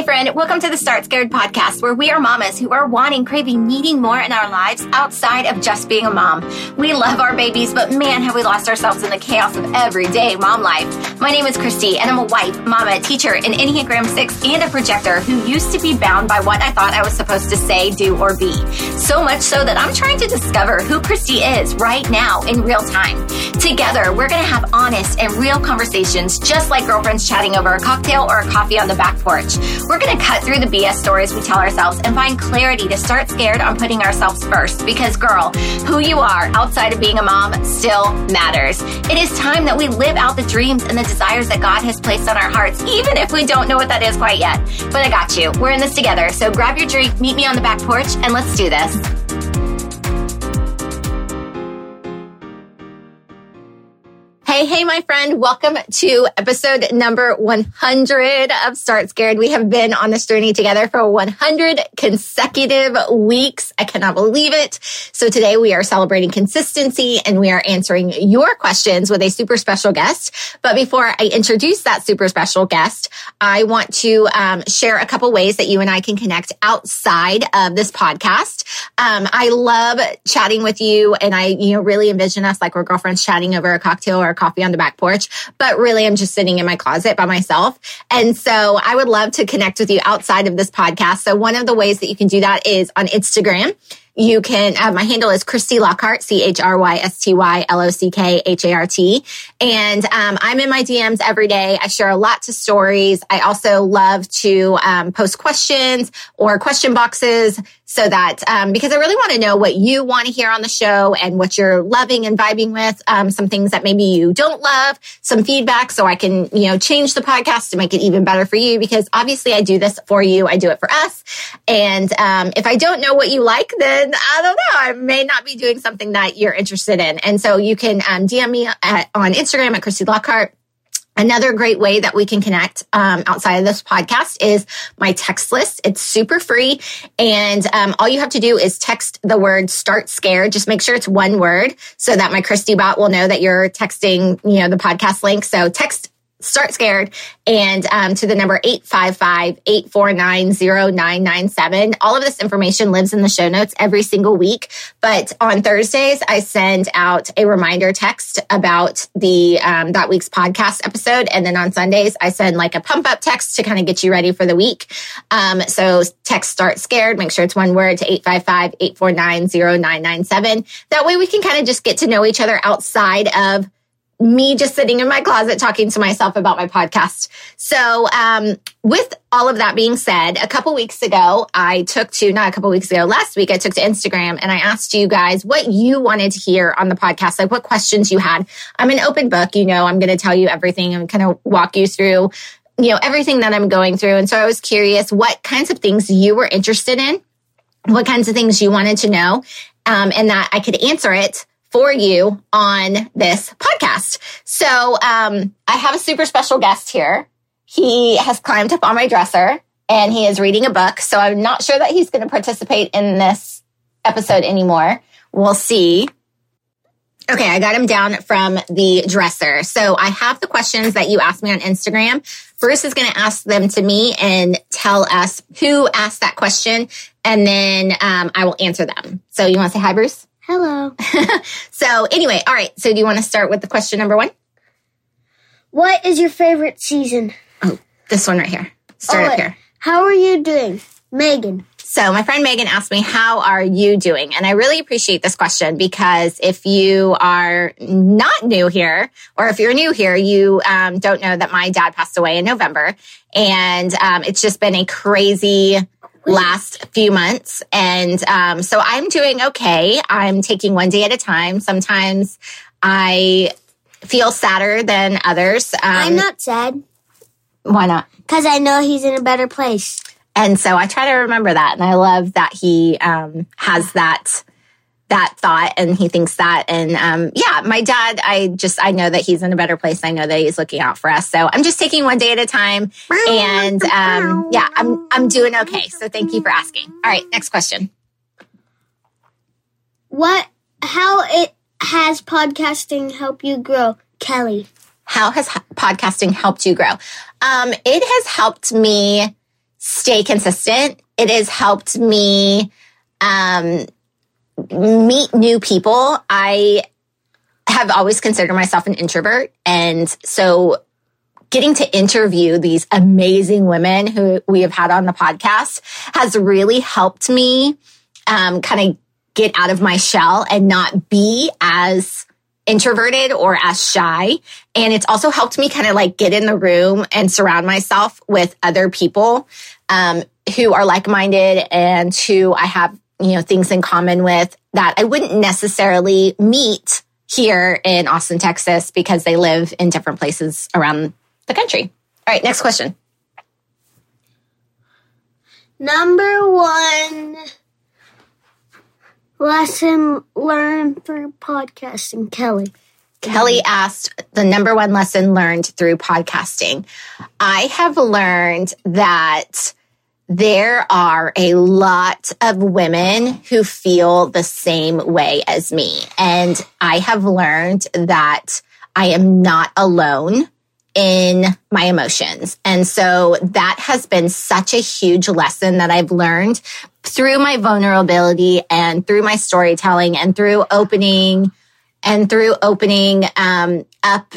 Hey, friend, welcome to the Start Scared podcast, where we are mamas who are wanting, craving, needing more in our lives outside of just being a mom. We love our babies, but man, have we lost ourselves in the chaos of everyday mom life. My name is Chrysty, and I'm a wife, mama, teacher, an Enneagram 6, and a projector who used to be bound by what I thought I was supposed to say, do, or be. So much so that I'm trying to discover who Chrysty is right now in real time. Together, we're going to have honest and real conversations, just like girlfriends chatting over a cocktail or a coffee on the back porch. We're going to cut through the BS stories we tell ourselves and find clarity to start scared on putting ourselves first. Because, girl, who you are outside of being a mom still matters. It is time that we live out the dreams and the desires that God has placed on our hearts, even if we don't know what that is quite yet. But I got you. We're in this together. So grab your drink, meet me on the back porch, and let's do this. Hey, hey, my friend. Welcome to episode number 100 of Start Scared. We have been on this journey together for 100 consecutive weeks. I cannot believe it. So today we are celebrating consistency and we are answering your questions with a super special guest. But before I introduce that super special guest, I want to um, share a couple ways that you and I can connect outside of this podcast. Um, I love chatting with you and I, you know, really envision us like we're girlfriends chatting over a cocktail or a coffee coffee on the back porch, but really I'm just sitting in my closet by myself. And so I would love to connect with you outside of this podcast. So one of the ways that you can do that is on Instagram. You can, uh, my handle is Chrysty Lockhart, C-H-R-Y-S-T-Y-L-O-C-K-H-A-R-T. And, um, I'm in my DMs every day. I share a lot to stories. I also love to, um, post questions or question boxes so that, um, because I really want to know what you want to hear on the show and what you're loving and vibing with, um, some things that maybe you don't love, some feedback so I can, you know, change the podcast to make it even better for you because obviously I do this for you. I do it for us. And, um, if I don't know what you like, then I don't know, I may not be doing something that you're interested in. And so you can um, DM me at, on Instagram at Chrysty Lockhart. Another great way that we can connect um, outside of this podcast is my text list. It's super free. And um, all you have to do is text the word start scared. Just make sure it's one word so that my Chrysty bot will know that you're texting, you know, the podcast link. So text start scared and um, to the number 855-849-0997 all of this information lives in the show notes every single week but on thursdays i send out a reminder text about the um, that week's podcast episode. And then on sundays i send like a pump up text to kind of get you ready for the week. Um, so text start scared. Make sure it's one word to 855-849-0997 that way we can kind of just get to know each other outside of me just sitting in my closet talking to myself about my podcast. So, um, with all of that being said, a couple weeks ago, I took to, not a couple weeks ago, last week, I took to Instagram and I asked you guys what you wanted to hear on the podcast, like what questions you had. I'm an open book, you know, I'm going to tell you everything and kind of walk you through, you know, everything that I'm going through. And so I was curious what kinds of things you were interested in, what kinds of things you wanted to know, um, and that I could answer it for you on this podcast. So um, I have a super special guest here. He has climbed up on my dresser and he is reading a book. So I'm not sure that he's going to participate in this episode anymore. We'll see. Okay, I got him down from the dresser. So I have the questions that you asked me on Instagram. Bruce is going to ask them to me and tell us who asked that question, and then um, I will answer them. So you want to say hi, Bruce? Hello. so, anyway, all right. So, do you want to start with the question number one? What is your favorite season? Oh, this one right here. Start oh, up here. How are you doing? Megan. So, my friend Megan asked me, How are you doing? And I really appreciate this question because if you are not new here, or if you're new here, you um, don't know that my dad passed away in November. And um, it's just been a crazy last few months. And um, so I'm doing okay. I'm taking one day at a time. Sometimes I feel sadder than others. Um, I'm not sad. Why not? Because I know he's in a better place. And so I try to remember that. And I love that he um, has that that thought and he thinks that. And um, yeah, my dad, I just, I know that he's in a better place. I know that he's looking out for us. So I'm just taking one day at a time. And um, yeah, I'm, I'm doing okay. So thank you for asking. All right, next question. What, how it has podcasting helped you grow, Kelly? How has podcasting helped you grow? Um, it has helped me stay consistent. It has helped me um, meet new people. I have always considered myself an introvert. And so getting to interview these amazing women who we have had on the podcast has really helped me um, kind of get out of my shell and not be as introverted or as shy. And it's also helped me kind of like get in the room and surround myself with other people um, who are like minded and who I have, you know, things in common with that I wouldn't necessarily meet here in Austin, Texas, because they live in different places around the country. All right, next question. Number one lesson learned through podcasting, Kelly. Kelly asked the number one lesson learned through podcasting. I have learned that there are a lot of women who feel the same way as me. And I have learned that I am not alone in my emotions. And so that has been such a huge lesson that I've learned through my vulnerability and through my storytelling and through opening and through opening um, up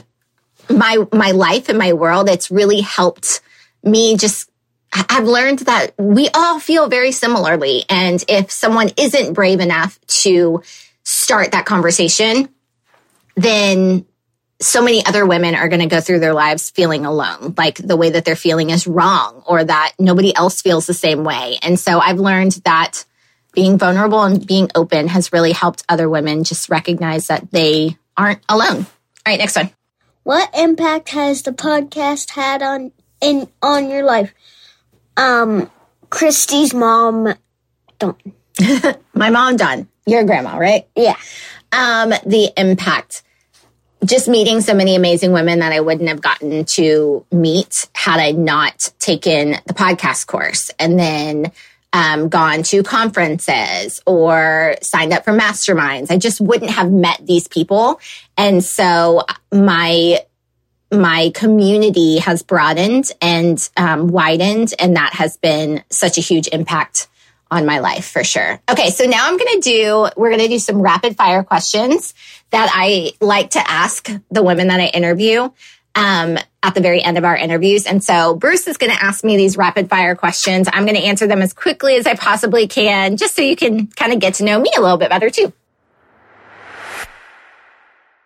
my my life and my world. It's really helped me just I've learned that we all feel very similarly. And if someone isn't brave enough to start that conversation, then so many other women are going to go through their lives feeling alone, like the way that they're feeling is wrong or that nobody else feels the same way. And so I've learned that being vulnerable and being open has really helped other women just recognize that they aren't alone. All right, next one. What impact has the podcast had on in on your life? Um, Chrysty's mom, don't. My mom, done. Your grandma, right? Yeah. Um, the impact just meeting so many amazing women that I wouldn't have gotten to meet had I not taken the podcast course and then um, gone to conferences or signed up for masterminds. I just wouldn't have met these people. And so my my community has broadened and um, widened, and that has been such a huge impact on my life for sure. Okay, so now I'm to do, we're to do some rapid fire questions that I like to ask the women that I interview um, at the very end of our interviews. And so Bruce is to ask me these rapid fire questions. I'm to answer them as quickly as I possibly can, just so you can kind of get to know me a little bit better too.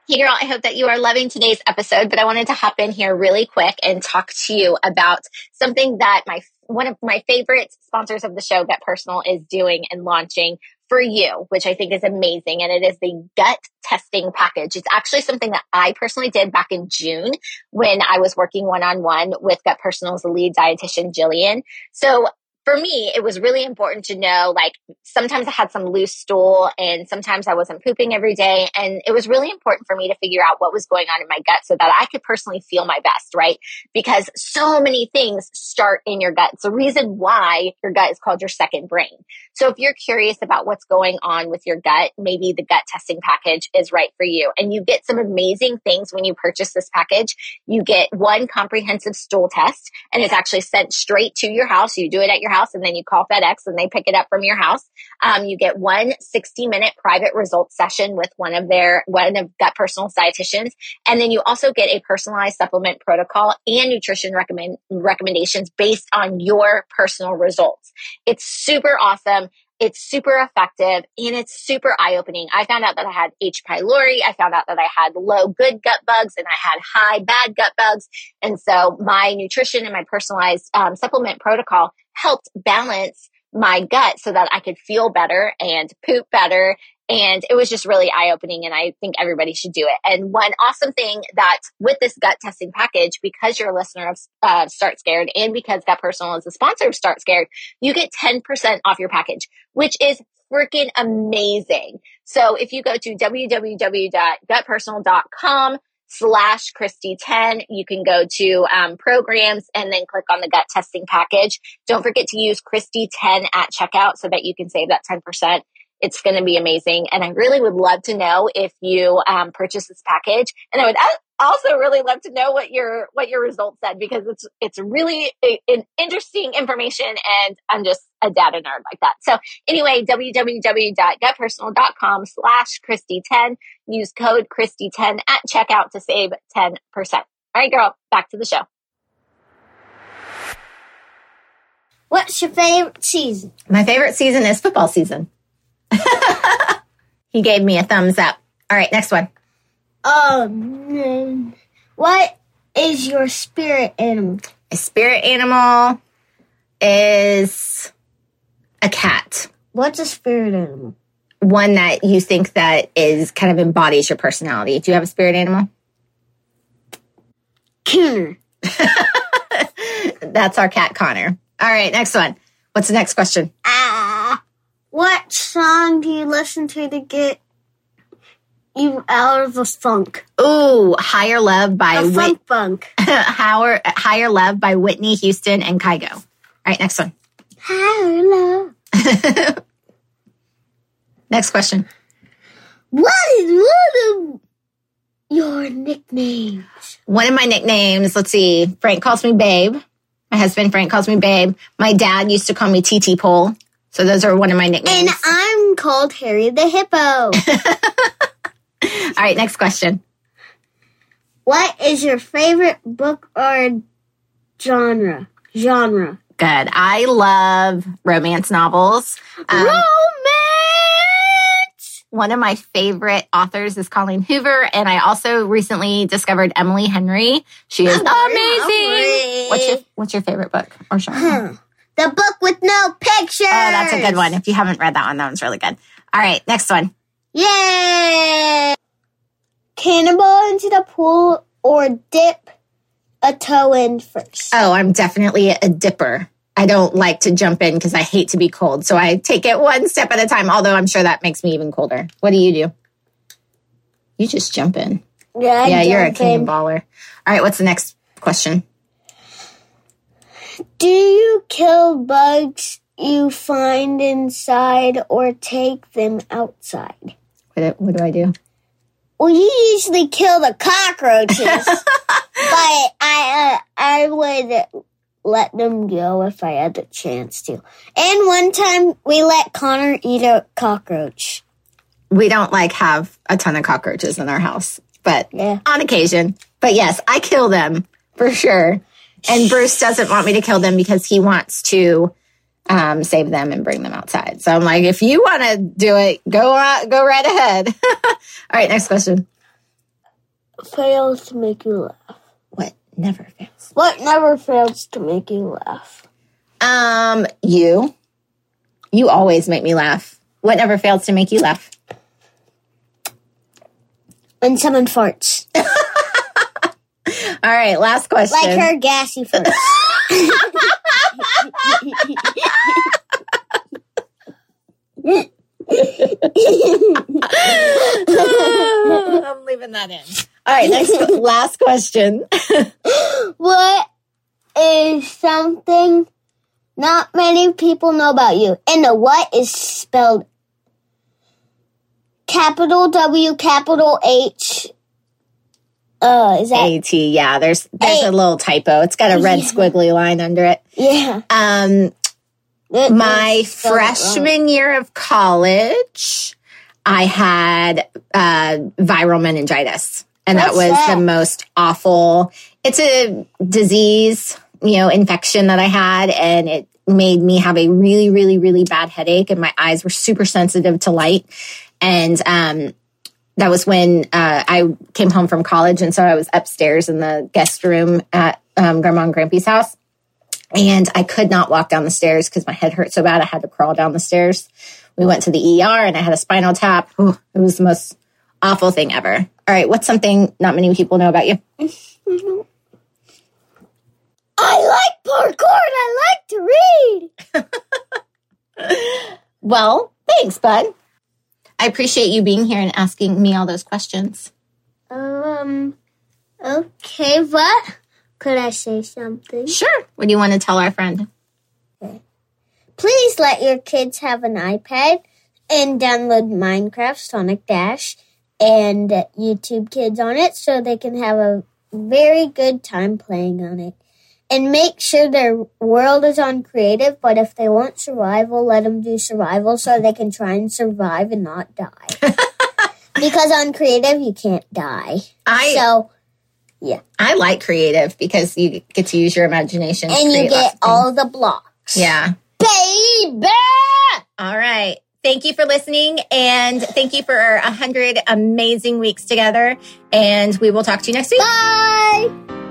Hey girl, I hope that you are loving today's episode, but I wanted to hop in here really quick and talk to you about something that my one of my favorite sponsors of the show, Gut Personal, is doing and launching for you, which I think is amazing. And it is the gut testing package. It's actually something that I personally did back in June when I was working one on one with Gut Personal's lead dietitian, Jillian. So for me, it was really important to know like sometimes I had some loose stool and sometimes I wasn't pooping every day. And it was really important for me to figure out what was going on in my gut so that I could personally feel my best, right? Because so many things start in your gut. It's the reason why your gut is called your second brain. So if you're curious about what's going on with your gut, maybe the gut testing package is right for you. And you get some amazing things when you purchase this package. You get one comprehensive stool test and it's actually sent straight to your house. You do it at your house house and then you call FedEx and they pick it up from your house. Um, you get one 60 minute private results session with one of their, one of that personal dietitians. And then you also get a personalized supplement protocol and nutrition recommend recommendations based on your personal results. It's super awesome. It's super effective and it's super eye opening. I found out that I had H. pylori. I found out that I had low good gut bugs and I had high bad gut bugs. And so my nutrition and my personalized um, supplement protocol helped balance my gut so that I could feel better and poop better. And it was just really eye opening. And I think everybody should do it. And one awesome thing that with this gut testing package, because you're a listener of uh, Start Scared and because Gut Personal is a sponsor of Start Scared, you get 10% off your package, which is freaking amazing. So if you go to www.gutpersonal.com slash Chrysty 10. You can go to um, programs and then click on the gut testing package. Don't forget to use Chrysty 10 at checkout so that you can save that 10%. It's going to be amazing. And I really would love to know if you um, purchase this package. And I would also really love to know what your what your results said because it's it's really a, an interesting information and I'm just a data nerd like that. So anyway, www.gutpersonal.com slash Chrysty10. Use code Chrysty10 at checkout to save 10%. All right, girl, back to the show. What's your favorite season? My favorite season is football season. he gave me a thumbs up. All right, next one. Um, what is your spirit animal? A spirit animal is a cat. What's a spirit animal? One that you think that is kind of embodies your personality. Do you have a spirit animal? Connor. That's our cat, Connor. All right, next one. What's the next question? Ah, what song do you listen to to get you out of a funk? Ooh, Higher Love by A Whit- funk funk. Higher, Higher Love by Whitney Houston and Kygo. All right, next one. Hello. Next question. What is one of your nicknames? One of my nicknames, let's see, Frank calls me Babe. My husband Frank calls me Babe. My dad used to call me TT Pole. So those are one of my nicknames. And I'm called Harry the Hippo. All right, next question. what is your favorite book or genre? Genre. Good. I love romance novels. Um, Romance. one of my favorite authors is Colleen Hoover, and I also recently discovered Emily Henry. She is amazing. What's your What's your favorite book or genre? Huh. The book with no pictures. Oh, that's a good one. If you haven't read that one, that one's really good. All right, next one. Yay! Cannonball into the pool or dip a toe in first. Oh, I'm definitely a dipper. I don't like to jump in because I hate to be cold. So I take it one step at a time, although I'm sure that makes me even colder. What do you do? You just jump in. yeah, I yeah, you're a jump in. cannonballer. All right, what's the next question? Do you kill bugs you find inside or take them outside? What do, what do I do? Well, you usually kill the cockroaches, but I uh, I would let them go if I had the chance to. And one time we let Connor eat a cockroach. We don't like have a ton of cockroaches in our house, but Yeah. on occasion. But yes, I kill them for sure. And Bruce doesn't want me to kill them because he wants to um, save them and bring them outside. So I'm like, if you want to do it, go out, go right ahead. All right, next question. Fails to make you laugh. What never fails? What never fails to make you laugh? Um, you. You always make me laugh. What never fails to make you laugh? When someone farts. All right, last question. Like her gassy farts. I'm leaving that in. All right, next last question. what is something not many people know about you? And the what is spelled capital W, capital H. Uh, is that? AT, yeah, there's there's A. a little typo. It's got a red Yeah. squiggly line under it. Yeah. Um my is spelled wrong. freshman year of college, I had uh, viral meningitis, and that was that? the most awful. It's a disease, you know, infection that I had, and it made me have a really, really, really bad headache, and my eyes were super sensitive to light, and um, that was when uh, I came home from college, and so I was upstairs in the guest room at um, Grandma and Grampy's house and I could not walk down the stairs because my head hurt so bad I had to crawl down the stairs. We went to the ER and I had a spinal tap. Ooh, it was the most awful thing ever. All right, what's something not many people know about you? I like parkour and I like to read. Well, thanks, bud. I appreciate you being here and asking me all those questions. Um, okay, what? Could I say something? Sure. What do you want to tell our friend? Please let your kids have an iPad and download Minecraft Sonic Dash and YouTube Kids on it so they can have a very good time playing on it. And make sure their world is on creative, but if they want survival, let them do survival so they can try and survive and not die. because on creative, you can't die. I so, yeah. I like creative because you get to use your imagination. and you get all the blocks. Yeah. Baby! All right. Thank you for listening and thank you for a hundred amazing weeks together. And we will talk to you next week. Bye!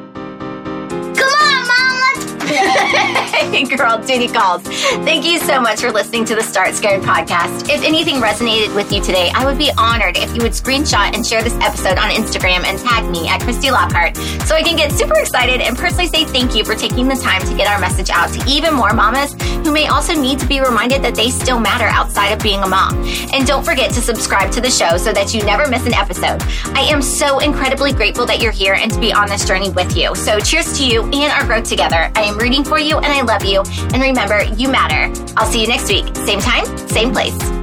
Let's hey, girl, duty calls. Thank you so much for listening to the Start Scared podcast. If anything resonated with you today, I would be honored if you would screenshot and share this episode on Instagram and tag me at Chrysty Lockhart so I can get super excited and personally say thank you for taking the time to get our message out to even more mamas who may also need to be reminded that they still matter outside of being a mom. And don't forget to subscribe to the show so that you never miss an episode. I am so incredibly grateful that you're here and to be on this journey with you. So cheers to you and our growth together. I am rooting for you and I love you. And remember, you matter. I'll see you next week. Same time, same place.